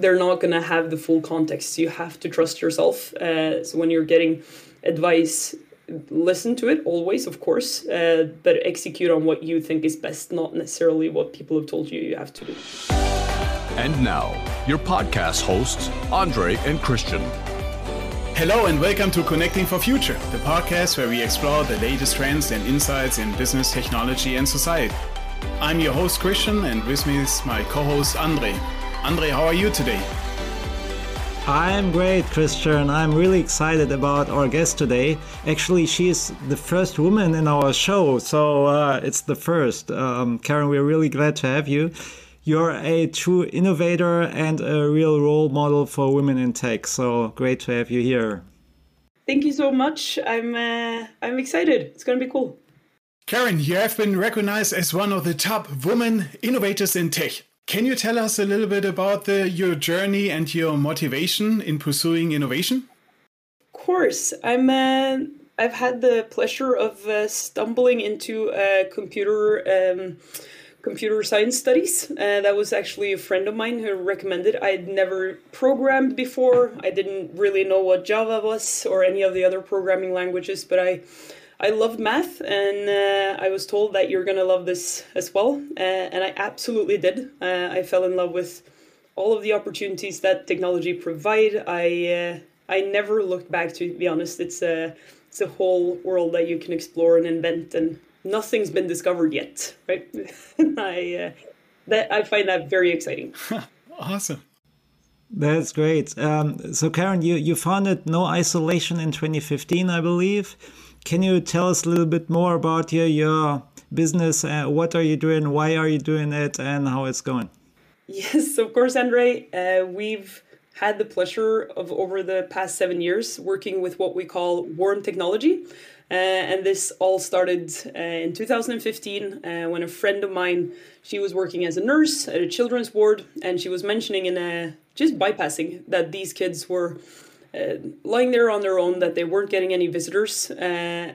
they're not going to have the full context. You have to trust yourself. Uh, so when you're getting advice, listen to it always, of course, uh, but execute on what you think is best, not necessarily what people have told you you have to do. And now, your podcast hosts, Andre and Christian. Hello and welcome to Connecting for Future, the podcast where we explore the latest trends and insights in business, technology, and society. I'm your host Christian, and with me is my co host Andre. Andre, how are you today? I'm great, Christian. I'm really excited about our guest today. Actually, she's the first woman in our show, so uh, it's the first. Um, Karen, we're really glad to have you. You're a true innovator and a real role model for women in tech. So great to have you here. Thank you so much. I'm uh, I'm excited. It's going to be cool. Karen, you have been recognized as one of the top women innovators in tech. Can you tell us a little bit about the, your journey and your motivation in pursuing innovation? Of course, I'm. Uh, I've had the pleasure of uh, stumbling into a computer. Um, computer science studies. Uh, that was actually a friend of mine who recommended. I'd never programmed before. I didn't really know what Java was or any of the other programming languages, but I I loved math, and uh, I was told that you're gonna love this as well, uh, and I absolutely did. Uh, I fell in love with all of the opportunities that technology provide. I uh, I never looked back. To be honest, it's a it's a whole world that you can explore and invent, and nothing's been discovered yet. Right? I uh, that I find that very exciting. awesome. That's great. Um, so, Karen, you, you founded No Isolation in 2015, I believe. Can you tell us a little bit more about your, your business? Uh, what are you doing? Why are you doing it? And how it's going? Yes, of course, Andre. Uh, we've had the pleasure of over the past seven years working with what we call warm technology. Uh, and this all started uh, in 2015 uh, when a friend of mine she was working as a nurse at a children's ward and she was mentioning in a just bypassing that these kids were lying there on their own, that they weren't getting any visitors, uh,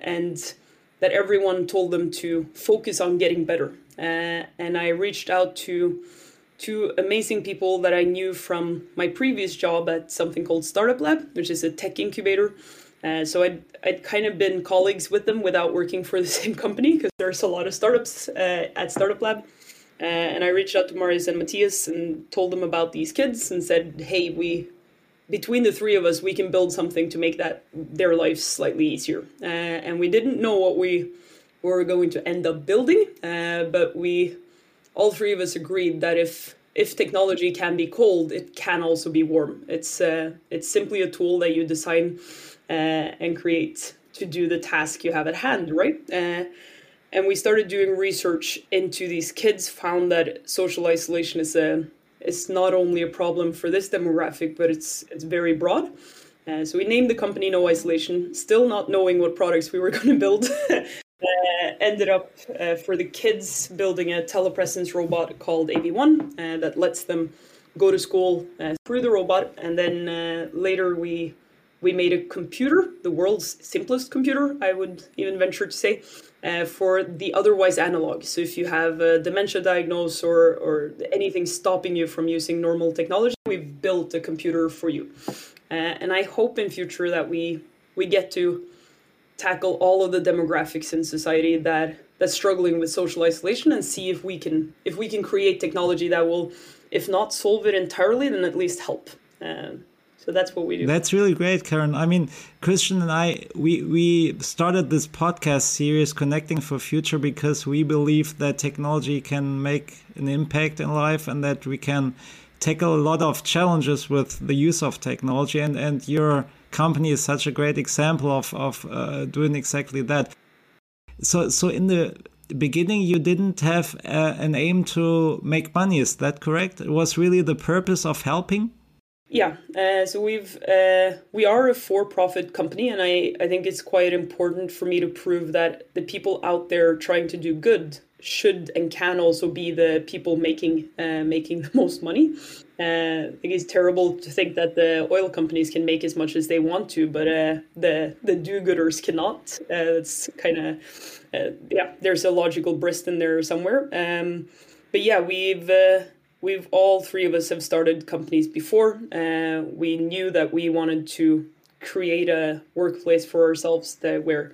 and that everyone told them to focus on getting better. Uh, and I reached out to two amazing people that I knew from my previous job at something called Startup Lab, which is a tech incubator. Uh, so I'd, I'd kind of been colleagues with them without working for the same company because there's a lot of startups uh, at Startup Lab. Uh, and I reached out to Marius and Mathias and told them about these kids and said, hey, we between the three of us, we can build something to make that their lives slightly easier. Uh, and we didn't know what we were going to end up building, uh, but we all three of us agreed that if if technology can be cold, it can also be warm. It's uh, it's simply a tool that you design uh, and create to do the task you have at hand, right? Uh, and we started doing research into these kids, found that social isolation is a is not only a problem for this demographic, but it's it's very broad. Uh, so we named the company No Isolation, still not knowing what products we were going to build. uh, ended up uh, for the kids building a telepresence robot called AV1 uh, that lets them go to school uh, through the robot, and then uh, later we we made a computer, the world's simplest computer, I would even venture to say, uh, for the otherwise analog. So if you have a dementia diagnosis or, or anything stopping you from using normal technology, we've built a computer for you. Uh, and I hope in future that we we get to tackle all of the demographics in society that that's struggling with social isolation and see if we can if we can create technology that will if not solve it entirely then at least help uh, so that's what we do. That's really great, Karen. I mean, Christian and I, we, we started this podcast series, Connecting for Future, because we believe that technology can make an impact in life and that we can tackle a lot of challenges with the use of technology. And, and your company is such a great example of, of uh, doing exactly that. So, so in the beginning you didn't have uh, an aim to make money is that correct it was really the purpose of helping yeah, uh, so we've uh, we are a for-profit company, and I I think it's quite important for me to prove that the people out there trying to do good should and can also be the people making uh, making the most money. Uh, I think it's terrible to think that the oil companies can make as much as they want to, but uh, the the do-gooders cannot. Uh, it's kind of yeah, there's a logical brist in there somewhere. Um, but yeah, we've we've all three of us have started companies before. Uh, we knew that we wanted to create a workplace for ourselves that where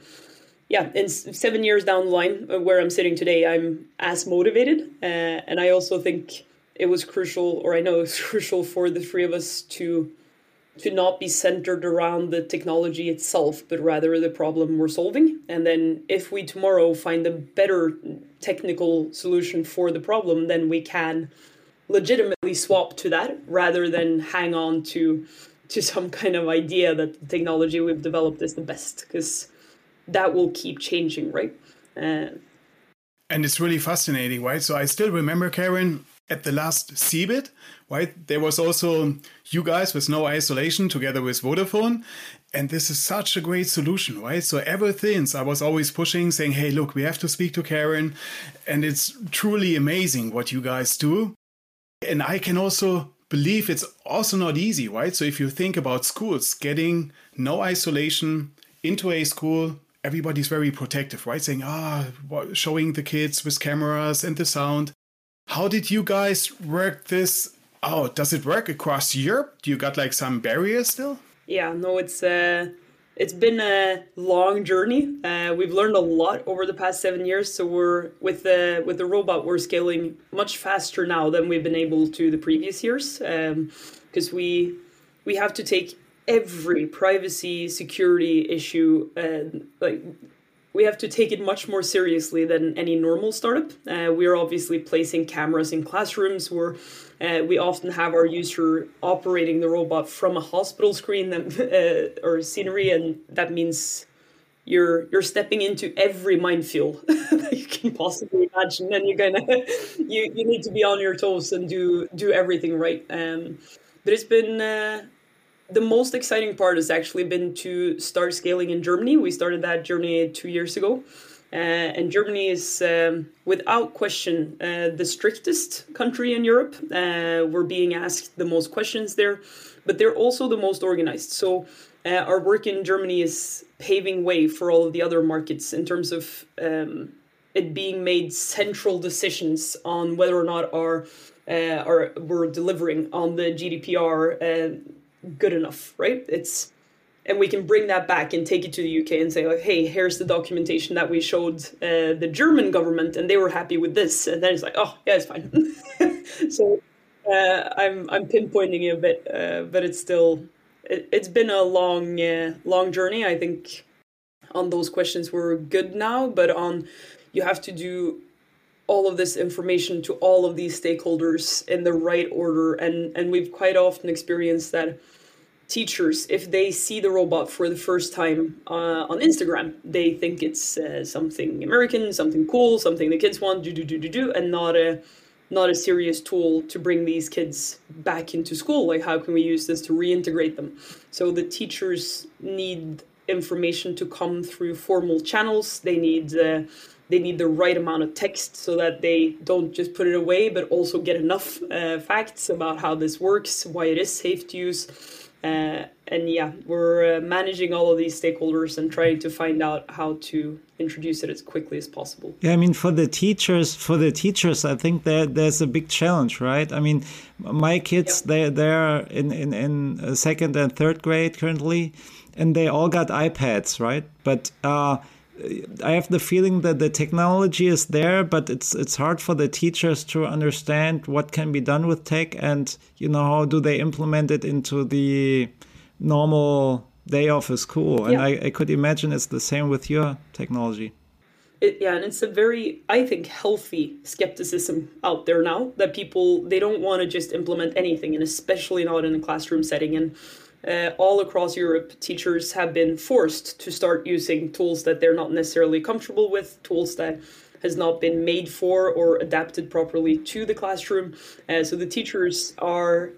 yeah, in seven years down the line, uh, where I'm sitting today, I'm as motivated. Uh, and I also think it was crucial, or I know it's crucial for the three of us to to not be centered around the technology itself, but rather the problem we're solving. And then if we tomorrow find a better technical solution for the problem, then we can legitimately swap to that rather than hang on to to some kind of idea that the technology we've developed is the best because that will keep changing, right? Uh, and it's really fascinating, right? So I still remember, Karen, at the last CeBIT, right? There was also you guys with no isolation together with Vodafone. And this is such a great solution, right? So ever since I was always pushing, saying, hey, look, we have to speak to Karen. And it's truly amazing what you guys do. And I can also believe it's also not easy, right? So if you think about schools getting no isolation into a school, everybody's very protective, right? Saying, ah, showing the kids with cameras and the sound. How did you guys work this out? Does it work across Europe? Do you got like some barriers still? Yeah, no, it's uh, it's been a long journey. Uh, we've learned a lot over the past seven years. So we're with the with the robot, we're scaling much faster now than we've been able to the previous years because um, we we have to take every privacy security issue and like we have to take it much more seriously than any normal startup. Uh, we are obviously placing cameras in classrooms where uh, we often have our user operating the robot from a hospital screen uh, or scenery, and that means you're you're stepping into every minefield that you can possibly imagine, and you're gonna you you need to be on your toes and do do everything right. Um, but it's been uh, the most exciting part has actually been to start scaling in Germany. We started that journey two years ago. Uh, and Germany is, um, without question, uh, the strictest country in Europe. Uh, we're being asked the most questions there, but they're also the most organized. So, uh, our work in Germany is paving way for all of the other markets in terms of um, it being made central decisions on whether or not our, uh, our we're delivering on the GDPR uh, good enough, right? It's and we can bring that back and take it to the UK and say like, hey, here's the documentation that we showed uh, the German government, and they were happy with this, and then it's like, oh yeah, it's fine. so uh, I'm I'm pinpointing it a bit, uh, but it's still it, has been a long uh, long journey. I think on those questions we're good now, but on you have to do all of this information to all of these stakeholders in the right order. And and we've quite often experienced that teachers if they see the robot for the first time uh, on instagram they think it's uh, something american something cool something the kids want do do do do do and not a not a serious tool to bring these kids back into school. Like how can we use this to reintegrate them? So the teachers need information to come through formal channels. They need uh, they need the right amount of text so that they don't just put it away, but also get enough uh, facts about how this works, why it is safe to use. Uh, and yeah, we're uh, managing all of these stakeholders and trying to find out how to introduce it as quickly as possible. Yeah, I mean, for the teachers, for the teachers, I think that there's a big challenge, right? I mean, my kids, yeah. they they're in in in second and third grade currently, and they all got iPads, right? But uh, I have the feeling that the technology is there, but it's it's hard for the teachers to understand what can be done with tech, and you know how do they implement it into the normal day of a school. And yeah. I, I could imagine it's the same with your technology. It, yeah, and it's a very, I think, healthy skepticism out there now that people they don't want to just implement anything, and especially not in a classroom setting. And uh, all across Europe, teachers have been forced to start using tools that they're not necessarily comfortable with, tools that has not been made for or adapted properly to the classroom. Uh, so the teachers are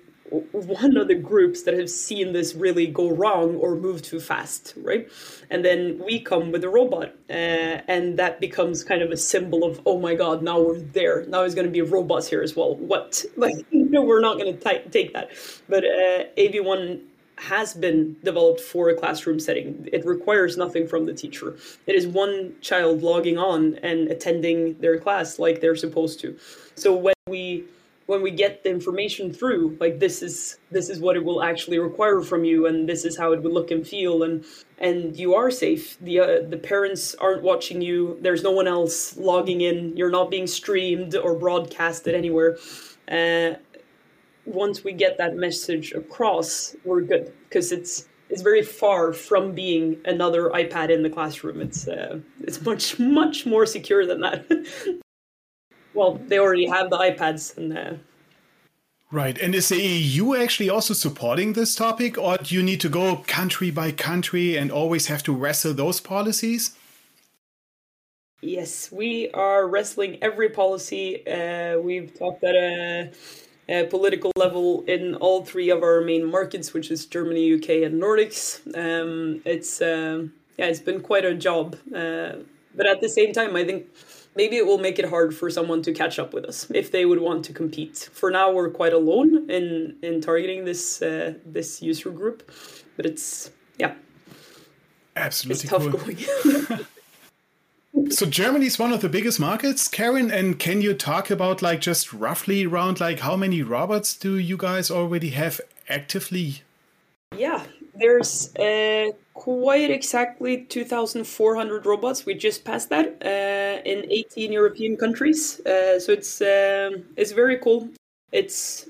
one of the groups that have seen this really go wrong or move too fast, right? And then we come with a robot, uh, and that becomes kind of a symbol of, oh my God, now we're there. Now there's going to be robots here as well. What? Like, no, we're not going to take that. But uh, AV1 has been developed for a classroom setting. It requires nothing from the teacher. It is one child logging on and attending their class like they're supposed to. So when we when we get the information through like this is this is what it will actually require from you and this is how it would look and feel and and you are safe the uh, the parents aren't watching you there's no one else logging in you're not being streamed or broadcasted anywhere uh, once we get that message across we're good because it's it's very far from being another ipad in the classroom it's uh, it's much much more secure than that well, they already have the iPads and. Uh, Right. And is the EU actually also supporting this topic, or do you need to go country by country and always have to wrestle those policies? Yes, we are wrestling every policy. Uh, we've talked at a, a, political level in all three of our main markets, which is Germany, UK, and Nordics. Um, it's uh, yeah, it's been quite a job, uh, but at the same time, I think maybe it will make it hard for someone to catch up with us if they would want to compete. For now, we're quite alone in in targeting this uh, this user group, but it's yeah, absolutely it's tough cool. going. so Germany is one of the biggest markets, Karen. And can you talk about like just roughly around like how many robots do you guys already have actively? Yeah, there's uh, quite exactly 2,400 robots. We just passed that uh, in 18 European countries. Uh, so it's um, it's very cool. It's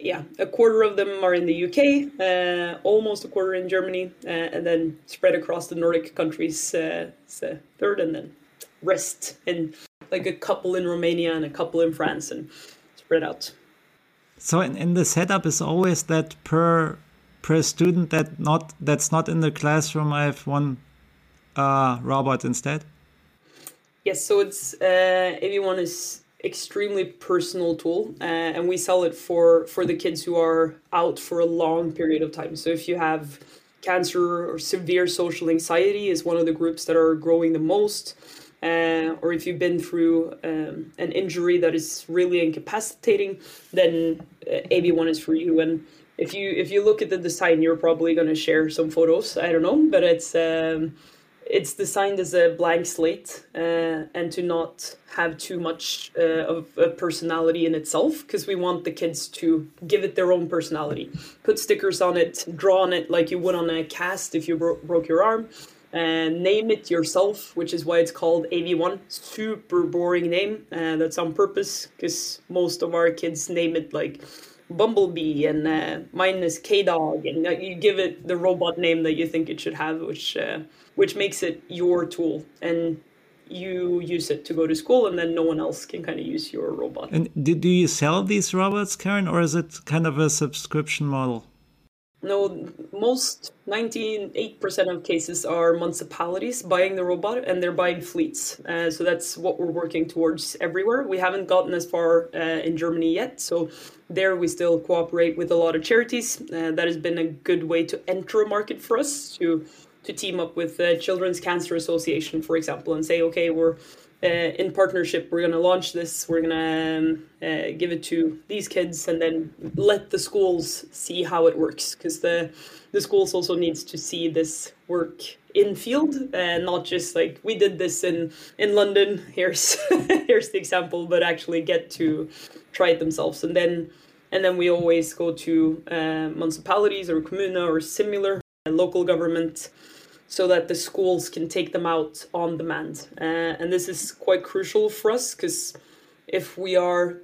yeah, a quarter of them are in the UK, uh, almost a quarter in Germany, uh, and then spread across the Nordic countries. Uh, third, and then rest and like a couple in Romania and a couple in France, and spread out. So in, in the setup is always that per per student that not that's not in the classroom i have one uh, robot instead? Yes so it's uh, AV1 is extremely personal tool uh, and we sell it for for the kids who are out for a long period of time. So if you have cancer or severe social anxiety is one of the groups that are growing the most uh, or if you've been through um, an injury that is really incapacitating then uh, AV1 is for you and if you if you look at the design, you're probably going to share some photos. I don't know, but it's um, it's designed as a blank slate uh, and to not have too much uh, of a personality in itself because we want the kids to give it their own personality. Put stickers on it, draw on it like you would on a cast if you bro- broke your arm. And name it yourself, which is why it's called AV1. Super boring name. Uh, that's on purpose because most of our kids name it like Bumblebee, and uh, mine is K Dog, and uh, you give it the robot name that you think it should have, which uh, which makes it your tool, and you use it to go to school, and then no one else can kind of use your robot. And do, do you sell these robots, Karen, or is it kind of a subscription model? No, most 98% of cases are municipalities buying the robot and they're buying fleets. Uh, so that's what we're working towards everywhere. We haven't gotten as far uh, in Germany yet. So there we still cooperate with a lot of charities. Uh, that has been a good way to enter a market for us to to team up with the Children's Cancer Association, for example, and say, okay, we're uh, in partnership, we're going to launch this. We're going to um, uh, give it to these kids, and then let the schools see how it works. Because the the schools also needs to see this work in field, and not just like we did this in in London. Here's here's the example, but actually get to try it themselves, and then and then we always go to uh, municipalities or communa or similar local government so that the schools can take them out on demand. Uh, and this is quite crucial for us because if we are,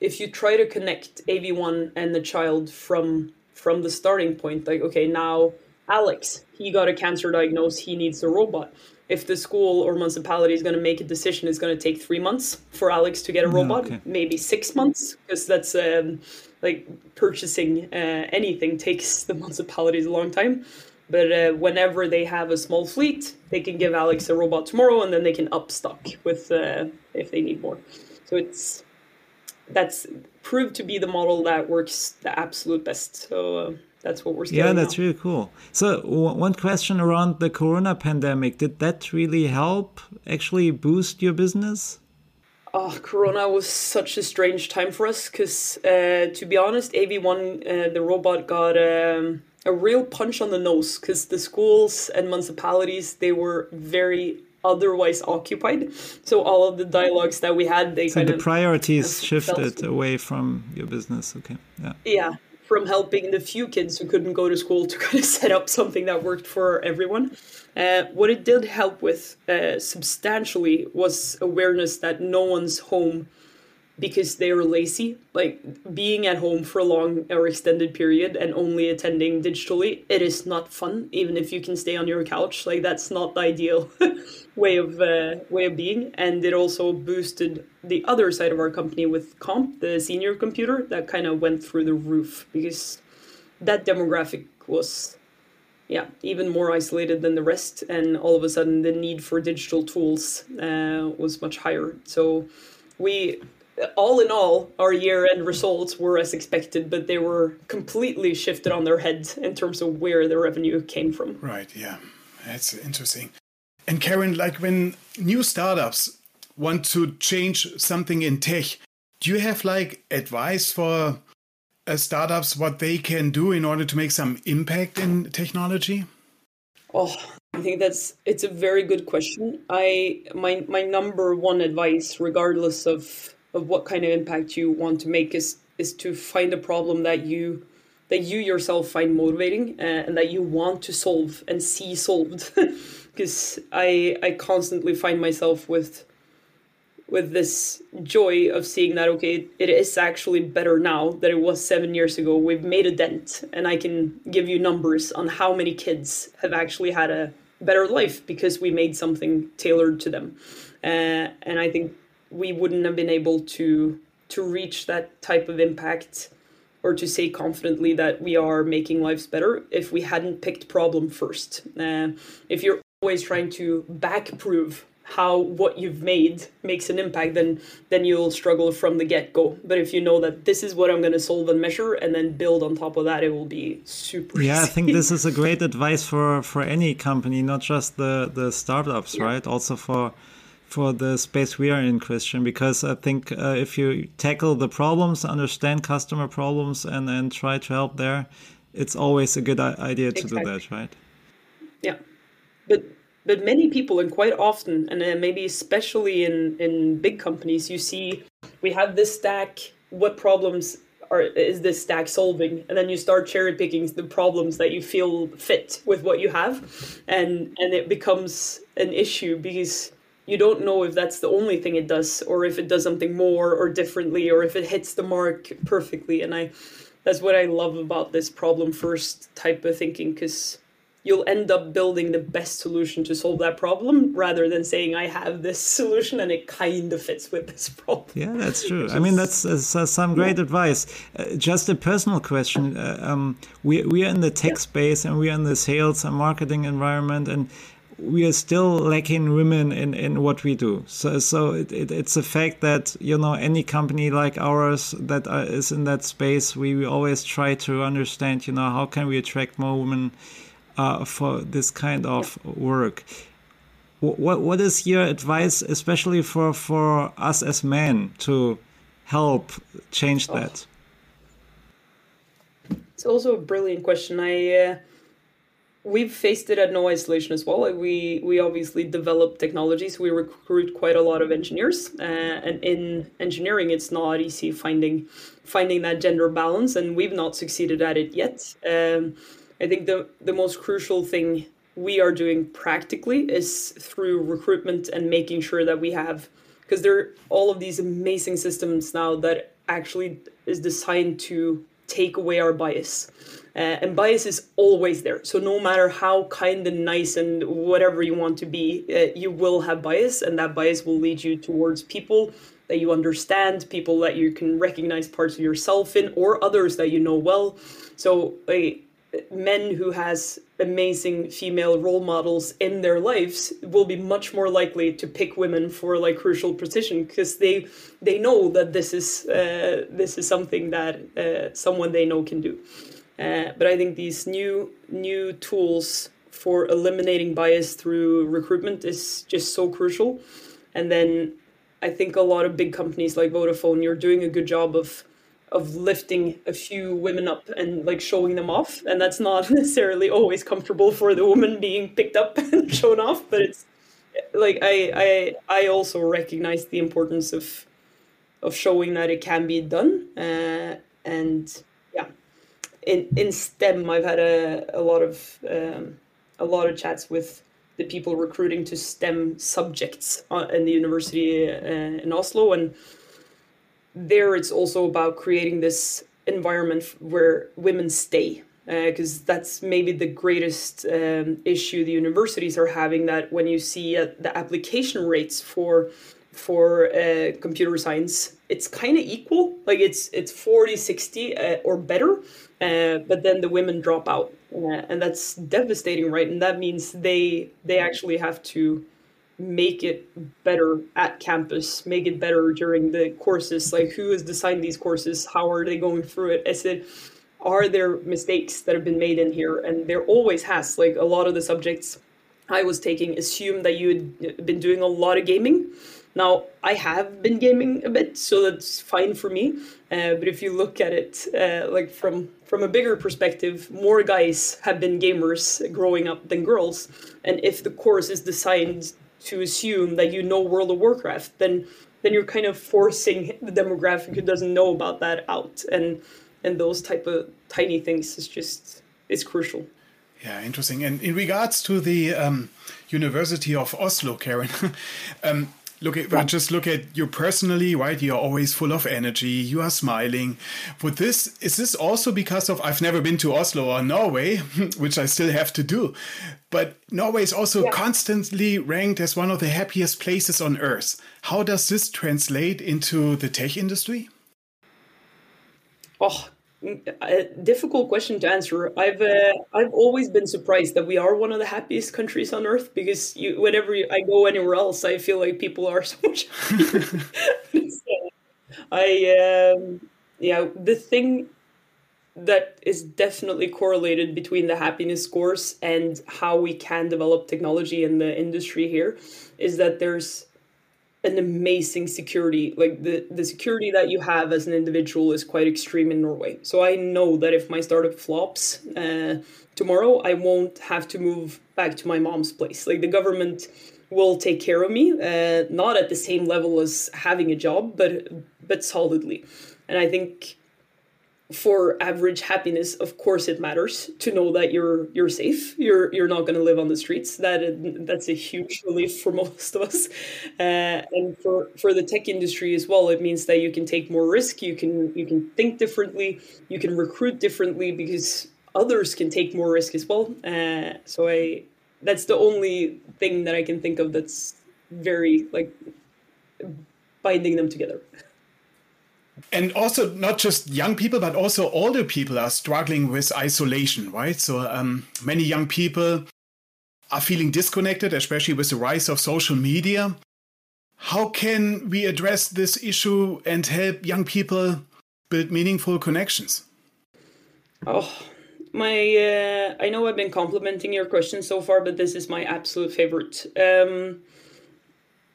if you try to connect AV1 and the child from from the starting point, like okay, now Alex, he got a cancer diagnosis, he needs a robot. If the school or municipality is going to make a decision, it's going to take three months for Alex to get a robot, okay. maybe six months, because that's um, like purchasing uh, anything takes the municipalities a long time. But uh, whenever they have a small fleet, they can give Alex a robot tomorrow, and then they can up stock with uh, if they need more. So it's that's proved to be the model that works the absolute best. So uh, that's what we're. Seeing. Yeah, that's now. really cool. So one question around the Corona pandemic: Did that really help actually boost your business? Oh, Corona was such a strange time for us because, uh, to be honest, AV1, uh, the robot, got. Um, a real punch on the nose because the schools and municipalities they were very otherwise occupied. So all of the dialogues that we had, they so kind the of priorities shifted away from your business. Okay, yeah, yeah, from helping the few kids who couldn't go to school to kind of set up something that worked for everyone. Uh, what it did help with uh, substantially was awareness that no one's home because they are lazy. Like being at home for a long or extended period and only attending digitally, it is not fun. Even if you can stay on your couch, like that's not the ideal way of uh, way of being. And it also boosted the other side of our company with KOMP, the senior computer, that kind of went through the roof because that demographic was yeah, even more isolated than the rest, and all of a sudden the need for digital tools uh, was much higher. So we all in all, our year end results were as expected, but they were completely shifted on their heads in terms of where the revenue came from. Right, yeah. That's interesting. And Karen, like when new startups want to change something in tech, do you have like advice for uh, startups what they can do in order to make some impact in technology? Oh, I think that's it's a very good question. I my my number one advice regardless of of what kind of impact you want to make is is to find a problem that you that you yourself find motivating uh, and that you want to solve and see solved. Because i i constantly find myself with with this joy of seeing that okay it is actually better now than it was seven years ago. We've made a dent and i can give you numbers on how many kids have actually had a better life because we made something tailored to them. Uh, and i think we wouldn't have been able to to reach that type of impact or to say confidently that we are making lives better if we hadn't picked problem first. Uh, if you're always trying to back prove how what you've made makes an impact, then then you'll struggle from the get go. But if you know that this is what I'm going to solve and measure, and then build on top of that, it will be super. Yeah, easy. I think this is a great advice for for any company, not just the the startups, yeah. right? Also for for the space we are in, Christian, because I think uh, if you tackle the problems, understand customer problems, and then try to help there, it's always a good idea to exactly. do that, right? Yeah, but but many people, and quite often, and uh, maybe especially in in big companies, you see we have this stack. What problems are is this stack solving? And then you start cherry picking the problems that you feel fit with what you have, and and it becomes an issue because you don't know if that's the only thing it does or if it does something more or differently or if it hits the mark perfectly and i that's what i love about this problem first type of thinking because you'll end up building the best solution to solve that problem rather than saying i have this solution and it kind of fits with this problem yeah that's true i mean that's uh, some great yeah. advice uh, just a personal question uh, um, we, we are in the tech yeah. space and we are in the sales and marketing environment and we are still lacking women in, in what we do. So so it, it, it's a fact that you know any company like ours that uh, is in that space, we, we always try to understand you know how can we attract more women uh, for this kind of work. What what is your advice, especially for for us as men, to help change that? It's also a brilliant question. I. Uh we've faced it at no isolation as well. we we obviously develop technologies. We recruit quite a lot of engineers, uh, and in engineering, it's not easy finding finding that gender balance, and we've not succeeded at it yet. Um, I think the the most crucial thing we are doing practically is through recruitment and making sure that we have because there are all of these amazing systems now that actually is designed to take away our bias uh, and bias is always there. So no matter how kind and nice and whatever you want to be, uh, you will have bias, and that bias will lead you towards people that you understand, people that you can recognize parts of yourself in, or others that you know well. So uh, men who has amazing female role models in their lives will be much more likely to pick women for like crucial position because they they know that this is uh, this is something that uh, someone they know can do. Uh, but I think these new new tools for eliminating bias through recruitment is just so crucial. And then I think a lot of big companies like Vodafone, you're doing a good job of of lifting a few women up and like showing them off. And that's not necessarily always comfortable for the woman being picked up and shown off, but it's like I, I I also recognize the importance of of showing that it can be done. Uh, and in in STEM, I've had a, a lot of um, a lot of chats with the people recruiting to STEM subjects uh, in the university uh, in Oslo, and there it's also about creating this environment where women stay because uh, that's maybe the greatest um, issue the universities are having that when you see uh, the application rates for for uh, computer science it's kind of equal. Like it's it's 40 60 uh, or better uh, but then the women drop out. Uh, and that's devastating right? And that means they they actually have to make it better at campus make it better during the courses. Like who has designed these courses? How are they going through it? Is it are there mistakes that have been made in here? And there always has. Like a lot of the subjects i was taking assumed that you had been doing a lot of gaming. Now, I have been gaming a bit, so that's fine for me. Uh, but if you look at it uh, like from from a bigger perspective, more guys have been gamers growing up than girls. And if the course is designed to assume that you know World of Warcraft, then then you're kind of forcing the demographic who doesn't know about that out. And and those type of tiny things is just is crucial. Yeah, interesting. And in regards to the um, University of Oslo, Karen. um, Look at just look at you personally, right? You're always full of energy. You are smiling. Would this is this also because of I've never been to Oslo or Norway, which I still have to do, but Norway is also yeah. constantly ranked as one of the happiest places on earth. How does this translate into the tech industry? Oh, a difficult question to answer. I've uh, I've always been surprised that we are one of the happiest countries on earth because you, whenever I go anywhere else, I feel like people are so much I um, yeah, the thing that is definitely correlated between the happiness scores and how we can develop technology in the industry here is that there's an amazing security like the the security that you have as an individual is quite extreme in Norway. So I know that if my startup flops uh, tomorrow I won't have to move back to my mom's place. Like the government will take care of me uh, not at the same level as having a job but but solidly. And I think for average happiness of course it matters to know that you're you're safe. You're you're not going to live on the streets. That that's a huge relief for most of us. Uh, and for for the tech industry as well it means that you can take more risk. You can you can think differently. You can recruit differently because others can take more risk as well. Uh, so i that's the only thing that i can think of that's very like binding them together and also not just young people but also older people are struggling with isolation right? So um, many young people are feeling disconnected especially with the rise of social media. How can we address this issue and help young people build meaningful connections? Oh my uh, i know i've been complimenting your question so far but this is my absolute favorite. Um,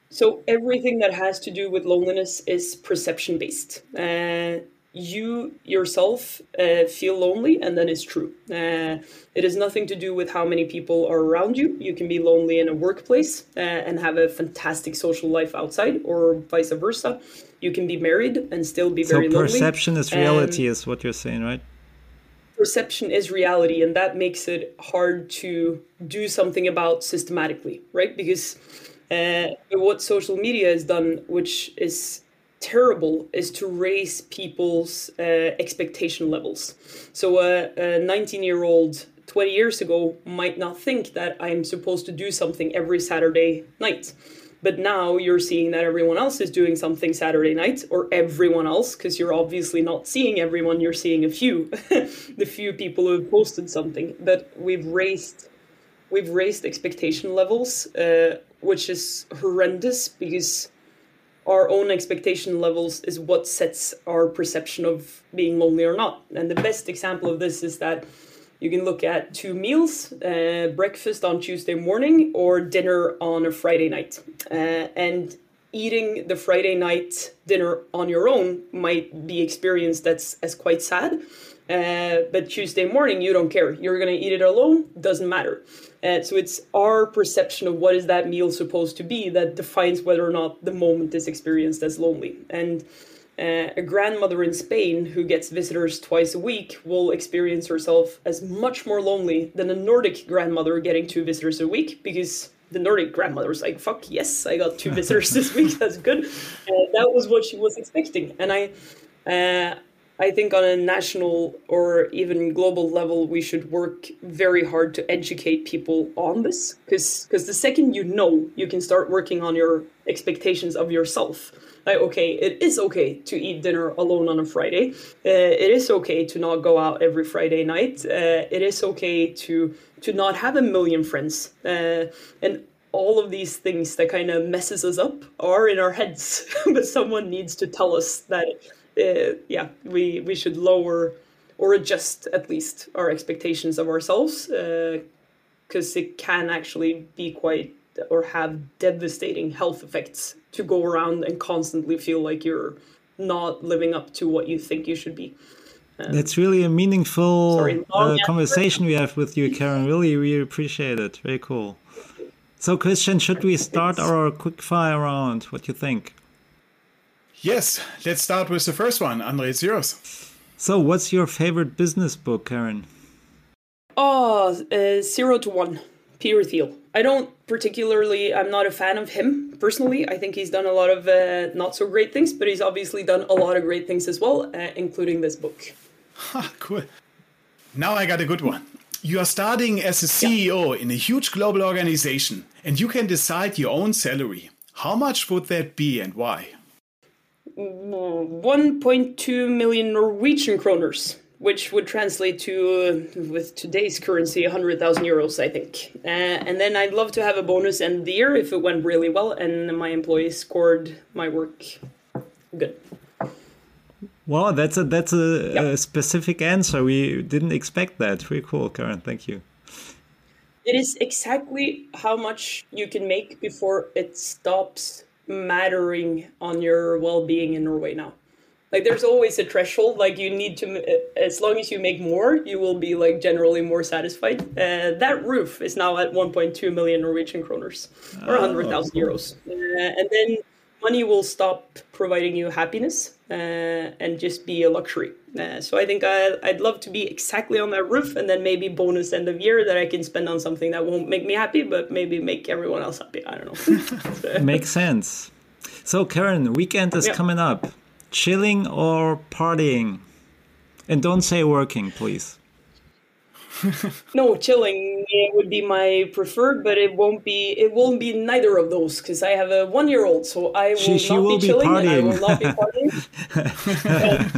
so everything that has to do with loneliness is perception based. Uh, you yourself uh, feel lonely, and that is true. Uh, it has nothing to do with how many people are around you. You can be lonely in a workplace uh, and have a fantastic social life outside, or vice versa. You can be married and still be very lonely. so perception is reality, um, is what you're saying, right? Perception is reality, and that makes it hard to do something about systematically, right? Because uh, what social media has done, which is terrible, is to raise people's uh, expectation levels. So a 19 year old 20 years ago might not think that I'm supposed to do something every Saturday night. But now you're seeing that everyone else is doing something Saturday night, or everyone else, because you're obviously not seeing everyone, you're seeing a few, the few people who have posted something. But we've raised we've raised expectation levels uh, which is horrendous because our own expectation levels is what sets our perception of being lonely or not. And the best example of this is that you can look at two meals uh, breakfast on Tuesday morning or dinner on a Friday night. Uh, and eating the Friday night dinner on your own might be experienced as, as quite sad. Uh, but Tuesday morning, you don't care. You're going to eat it alone, doesn't matter. Uh, so it's our perception of what is that meal supposed to be that defines whether or not the moment is experienced as lonely. And uh, a grandmother in Spain who gets visitors twice a week will experience herself as much more lonely than a Nordic grandmother getting two visitors a week because the Nordic grandmother was like, fuck yes, I got two visitors this week, that's good. Uh, that was what she was expecting. And I, uh, I think on a national or even global level, we should work very hard to educate people on this. Because the second you know, you can start working on your expectations of yourself. Like, okay, it is okay to eat dinner alone on a Friday. Uh, it is okay to not go out every Friday night. Uh, it is okay to to not have a million friends. Uh, and all of these things that kind of messes us up are in our heads, but someone needs to tell us that uh, yeah, we we should lower or adjust at least our expectations of ourselves because uh, it can actually be quite or have devastating health effects to go around and constantly feel like you're not living up to what you think you should be. Um, That's really a meaningful sorry, uh, conversation we have with you, Karen. Really, we appreciate it. Very cool. So, Christian, should we start our quick fire round? What do you think? Yes, let's start with the first one. Andre, it's yours. So, what's your favorite business book, Karen? Oh, uh, Zero to One, Peter Thiel. I don't particularly, I'm not a fan of him personally. I think he's done a lot of uh, not so great things, but he's obviously done a lot of great things as well, uh, including this book. cool. Now I got a good one. You are starting as a CEO yeah. in a huge global organization, and you can decide your own salary. How much would that be and why? 1.2 million Norwegian kroners, which would translate to, uh, with today's currency, 100,000 euros, I think. Uh, and then I'd love to have a bonus end of the year if it went really well and my employees scored my work good. Wow, that's a that's a, yep. a specific answer. We didn't expect that. Very cool, Karen. Thank you. It is exactly how much you can make before it stops mattering on your well-being in Norway now. Like there's always a threshold. Like you need to, as long as you make more, you will be like generally more satisfied. Uh, that roof is now at 1.2 million Norwegian kroners or 100,000 oh, cool. euros, uh, and then money will stop providing you happiness uh, and just be a luxury. Uh, so I think I, would love to be exactly on that roof, and then maybe bonus end of year that I can spend on something that won't make me happy, but maybe make everyone else happy. I don't know. Makes sense. So Karen, weekend is yeah. coming up. Chilling or partying? And don't say working, please. No, chilling would be my preferred, but it won't be. It won't be neither of those because I have a one-year-old, so I will she, she not will be chilling and I will not be partying.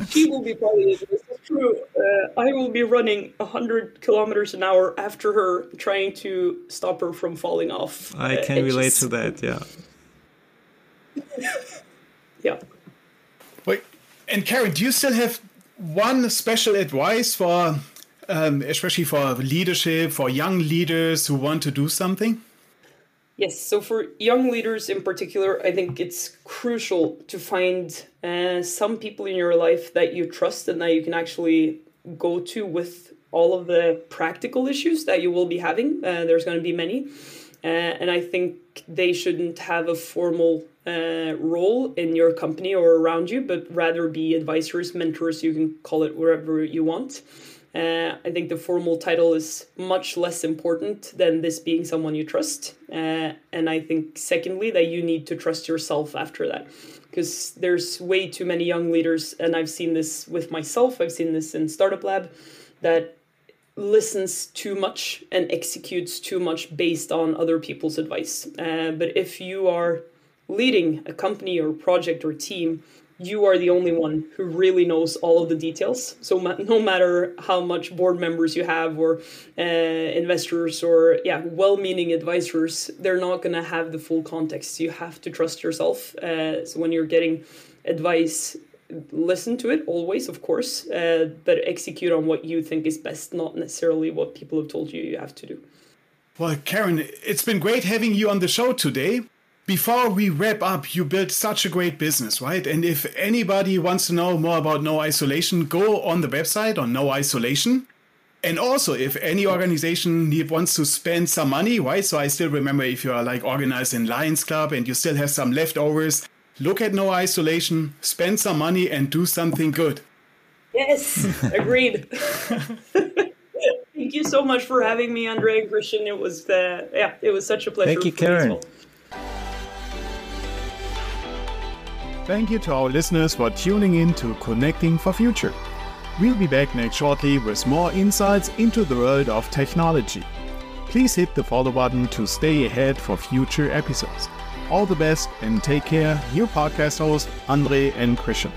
she will be partying. This is true. Uh, I will be running hundred kilometers an hour after her, trying to stop her from falling off. I uh, can edges. relate to that. Yeah. yeah. Wait, and Karen, do you still have one special advice for um, especially for leadership, for young leaders who want to do something? Yes, so for young leaders in particular, I think it's crucial to find uh, some people in your life that you trust and that you can actually go to with all of the practical issues that you will be having. Uh, there's going to be many. Uh, and I think they shouldn't have a formal uh, role in your company or around you, but rather be advisors, mentors, you can call it wherever you want. Uh, I think the formal title is much less important than this being someone you trust. Uh, and I think, secondly, that you need to trust yourself after that. Because there's way too many young leaders, and I've seen this with myself, I've seen this in Startup Lab, that listens too much and executes too much based on other people's advice. Uh, but if you are leading a company or project or team, you are the only one who really knows all of the details. So no matter how much board members you have or uh, investors or yeah, well-meaning advisors, they're not going to have the full context. You have to trust yourself. Uh, so when you're getting advice, listen to it always, of course, uh, but execute on what you think is best, not necessarily what people have told you you have to do. Well, Karen, it's been great having you on the show today. Before we wrap up, you built such a great business, right? And if anybody wants to know more about No Isolation, go on the website on No Isolation. And also, if any organization wants to spend some money, right? So I still remember if you are like organized in Lions Club and you still have some leftovers, look at No Isolation, spend some money, and do something good. Yes, agreed. Thank you so much for having me, Andre and Christian. It was uh, yeah, it was such a pleasure. Thank you, Karen. Thank you to our listeners for tuning in to Connecting for Future. We'll be back next shortly with more insights into the world of technology. Please hit the follow button to stay ahead for future episodes. All the best and take care. Your podcast host, Andre and Christian.